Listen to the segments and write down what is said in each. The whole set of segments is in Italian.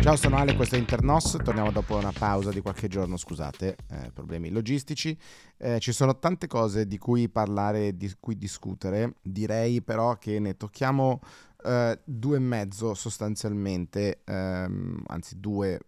Ciao, sono Ale, questo è Internos, torniamo dopo una pausa di qualche giorno, scusate, eh, problemi logistici. Eh, ci sono tante cose di cui parlare, di cui discutere, direi però che ne tocchiamo eh, due e mezzo sostanzialmente, ehm, anzi due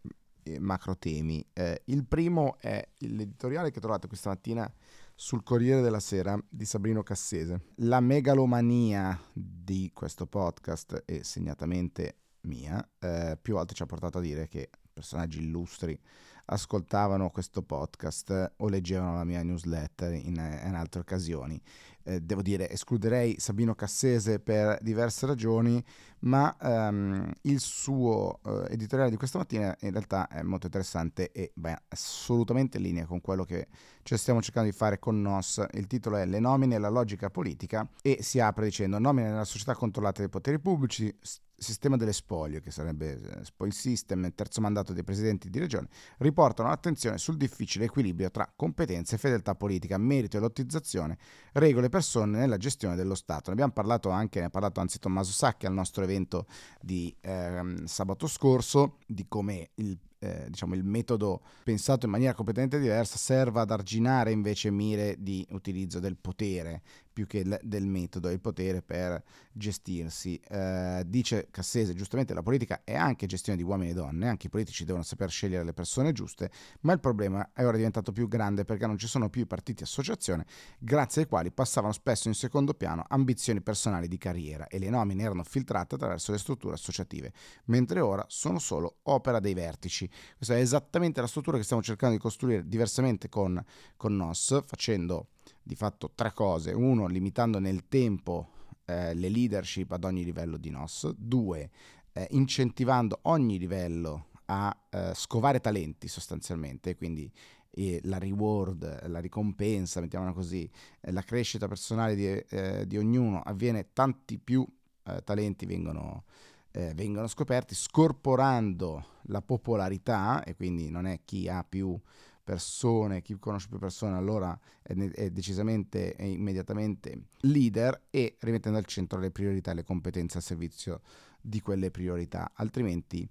eh, macro temi. Eh, il primo è l'editoriale che trovate questa mattina sul Corriere della Sera di Sabrino Cassese. La megalomania di questo podcast e segnatamente mia, eh, più volte ci ha portato a dire che personaggi illustri ascoltavano questo podcast o leggevano la mia newsletter in, in altre occasioni. Eh, devo dire, escluderei Sabino Cassese per diverse ragioni, ma um, il suo uh, editoriale di questa mattina in realtà è molto interessante e beh, assolutamente in linea con quello che ci stiamo cercando di fare con NOS. Il titolo è Le nomine e la logica politica e si apre dicendo nomine nella società controllata dai poteri pubblici, sistema delle spoglie, che sarebbe eh, spoil system, terzo mandato dei presidenti di regione, riportano l'attenzione sul difficile equilibrio tra competenze e fedeltà politica, merito e lottizzazione, regole persone nella gestione dello Stato. Ne abbiamo parlato anche, ne ha parlato anzi Tommaso Sacchi al nostro evento di eh, sabato scorso, di come il eh, diciamo, il metodo pensato in maniera completamente diversa serva ad arginare invece mire di utilizzo del potere più che l- del metodo, il potere per gestirsi. Eh, dice Cassese, giustamente la politica è anche gestione di uomini e donne, anche i politici devono saper scegliere le persone giuste, ma il problema è ora diventato più grande perché non ci sono più i partiti associazione, grazie ai quali passavano spesso in secondo piano ambizioni personali di carriera e le nomine erano filtrate attraverso le strutture associative, mentre ora sono solo opera dei vertici. Questa è esattamente la struttura che stiamo cercando di costruire diversamente con, con NOS, facendo di fatto tre cose. Uno, limitando nel tempo eh, le leadership ad ogni livello di NOS. Due, eh, incentivando ogni livello a eh, scovare talenti sostanzialmente, quindi eh, la reward, la ricompensa, mettiamola così, eh, la crescita personale di, eh, di, ognuno avviene, tanti più talenti vengono, vengono scoperti, scorporando la popolarità, e quindi non è chi ha più persone, chi conosce più persone allora è, è decisamente e immediatamente leader e rimettendo al centro le priorità e le competenze al servizio di quelle priorità, altrimenti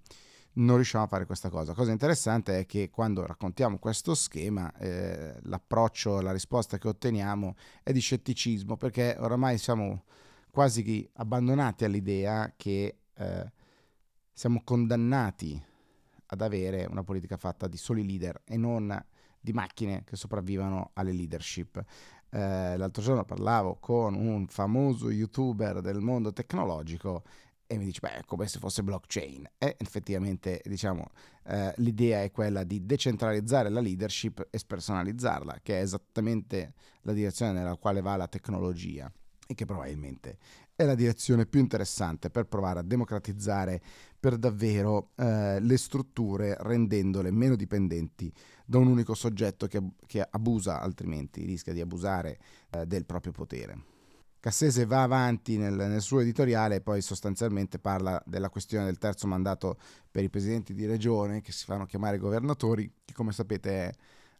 non riusciamo a fare questa cosa. La cosa interessante è che quando raccontiamo questo schema, eh, l'approccio, la risposta che otteniamo è di scetticismo, perché oramai siamo quasi abbandonati all'idea che eh, siamo condannati ad avere una politica fatta di soli leader e non di macchine che sopravvivano alle leadership. Eh, l'altro giorno parlavo con un famoso youtuber del mondo tecnologico e mi dice, beh, è come se fosse blockchain. E effettivamente, diciamo, eh, l'idea è quella di decentralizzare la leadership e spersonalizzarla, che è esattamente la direzione nella quale va la tecnologia e che probabilmente è la direzione più interessante per provare a democratizzare per davvero eh, le strutture rendendole meno dipendenti da un unico soggetto che, che abusa altrimenti, rischia di abusare eh, del proprio potere. Cassese va avanti nel, nel, suo editoriale e poi sostanzialmente parla della questione del terzo mandato per i presidenti di regione che si fanno chiamare governatori, che come sapete è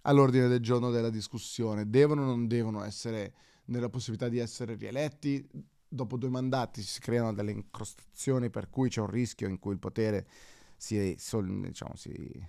all'ordine del giorno della discussione. Devono o non devono essere nella possibilità di essere rieletti? Dopo due mandati si creano delle incrostazioni per cui c'è un rischio in cui il potere si, diciamo, si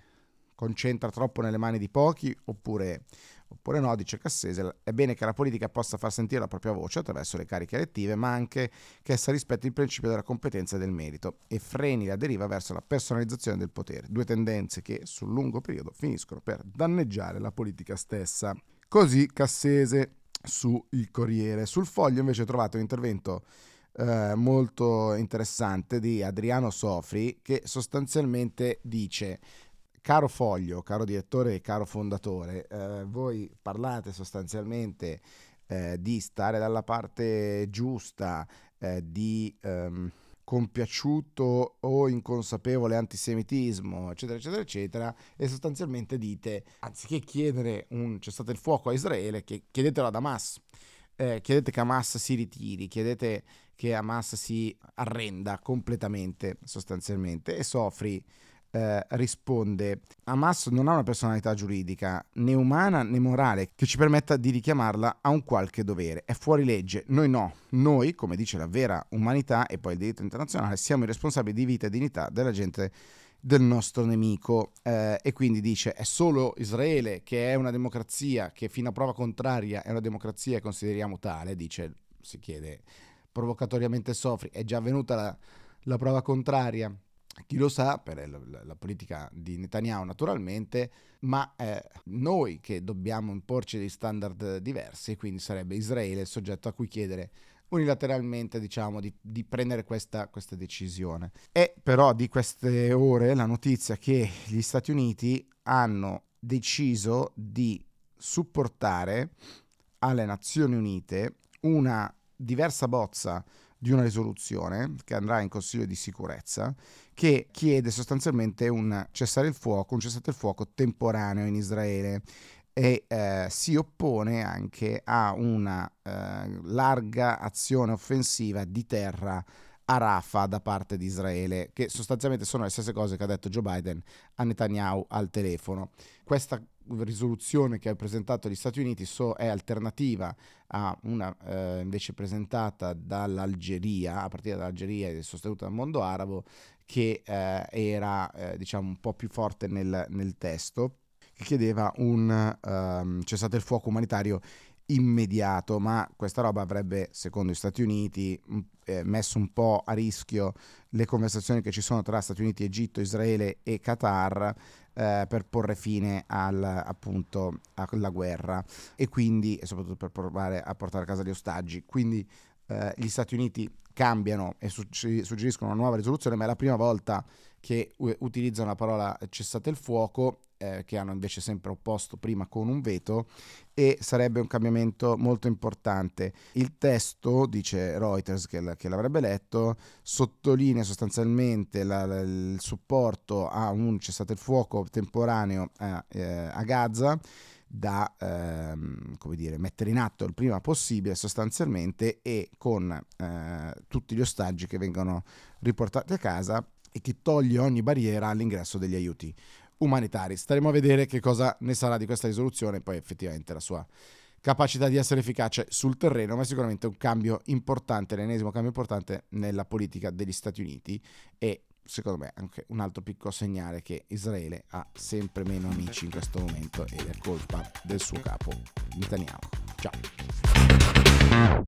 concentra troppo nelle mani di pochi oppure, oppure, no, dice Cassese, è bene che la politica possa far sentire la propria voce attraverso le cariche elettive, ma anche che essa rispetti il principio della competenza e del merito e freni la deriva verso la personalizzazione del potere, due tendenze che sul lungo periodo finiscono per danneggiare la politica stessa. Così Cassese su Il Corriere. Sul foglio invece trovate un intervento eh, molto interessante di Adriano Sofri che sostanzialmente dice caro foglio, caro direttore e caro fondatore, eh, voi parlate sostanzialmente eh, di stare dalla parte giusta, eh, di... Ehm, compiaciuto o inconsapevole antisemitismo, eccetera, eccetera, eccetera, e sostanzialmente dite, anziché chiedere un cessate il fuoco a Israele, chiedetelo ad Hamas, eh, chiedete che Hamas si ritiri, chiedete che Hamas si arrenda completamente, sostanzialmente, e soffri eh, risponde Hamas non ha una personalità giuridica né umana né morale che ci permetta di richiamarla a un qualche dovere, è fuori legge, noi no, noi, come dice la vera umanità e poi il diritto internazionale, siamo i responsabili di vita e dignità della gente del nostro nemico. Eh, e quindi dice è solo Israele che è una democrazia che fino a prova contraria è una democrazia e consideriamo tale, dice, si chiede provocatoriamente Sofri, è già avvenuta la, la prova contraria chi lo sa, per la, la, politica di Netanyahu naturalmente, ma eh, noi che dobbiamo imporci dei standard diversi, quindi sarebbe Israele il soggetto a cui chiedere unilateralmente diciamo di, di prendere questa, questa, decisione. È però di queste ore la notizia che gli Stati Uniti hanno deciso di supportare alle Nazioni Unite una diversa bozza di una risoluzione che andrà in Consiglio di sicurezza che chiede sostanzialmente un cessare il fuoco, un cessate il fuoco temporaneo in Israele e eh, si oppone anche a una eh, larga azione offensiva di terra a Rafah da parte di Israele, che sostanzialmente sono le stesse cose che ha detto Joe Biden a Netanyahu al telefono. Questa risoluzione che ha presentato gli Stati Uniti so, è alternativa a una eh, invece presentata dall'Algeria, a partire dall'Algeria e sostenuta dal mondo arabo, che eh, era eh, diciamo un po' più forte nel, nel testo, che chiedeva un um, cessate il fuoco umanitario immediato, ma questa roba avrebbe, secondo gli Stati Uniti, eh, messo un po' a rischio le conversazioni che ci sono tra Stati Uniti, Egitto, Israele e Qatar eh, per porre fine al, appunto alla guerra e quindi e soprattutto per provare a portare a casa gli ostaggi. Quindi eh, gli Stati Uniti cambiano e suggeriscono una nuova risoluzione, ma è la prima volta che utilizzano la parola cessate il fuoco eh, che hanno invece sempre opposto prima con un veto e sarebbe un cambiamento molto importante. Il testo, dice Reuters che, che l'avrebbe letto, sottolinea sostanzialmente la, la, il supporto a un cessate il fuoco temporaneo a, eh, a Gaza da ehm, dire, mettere in atto il prima possibile sostanzialmente e con eh, tutti gli ostaggi che vengono riportati a casa e che toglie ogni barriera all'ingresso degli aiuti umanitari. Staremo a vedere che cosa ne sarà di questa risoluzione e poi effettivamente la sua capacità di essere efficace sul terreno, ma sicuramente un cambio importante, l'ennesimo cambio importante nella politica degli Stati Uniti e secondo me anche un altro piccolo segnale che Israele ha sempre meno amici in questo momento ed è colpa del suo capo Netanyahu. Ciao.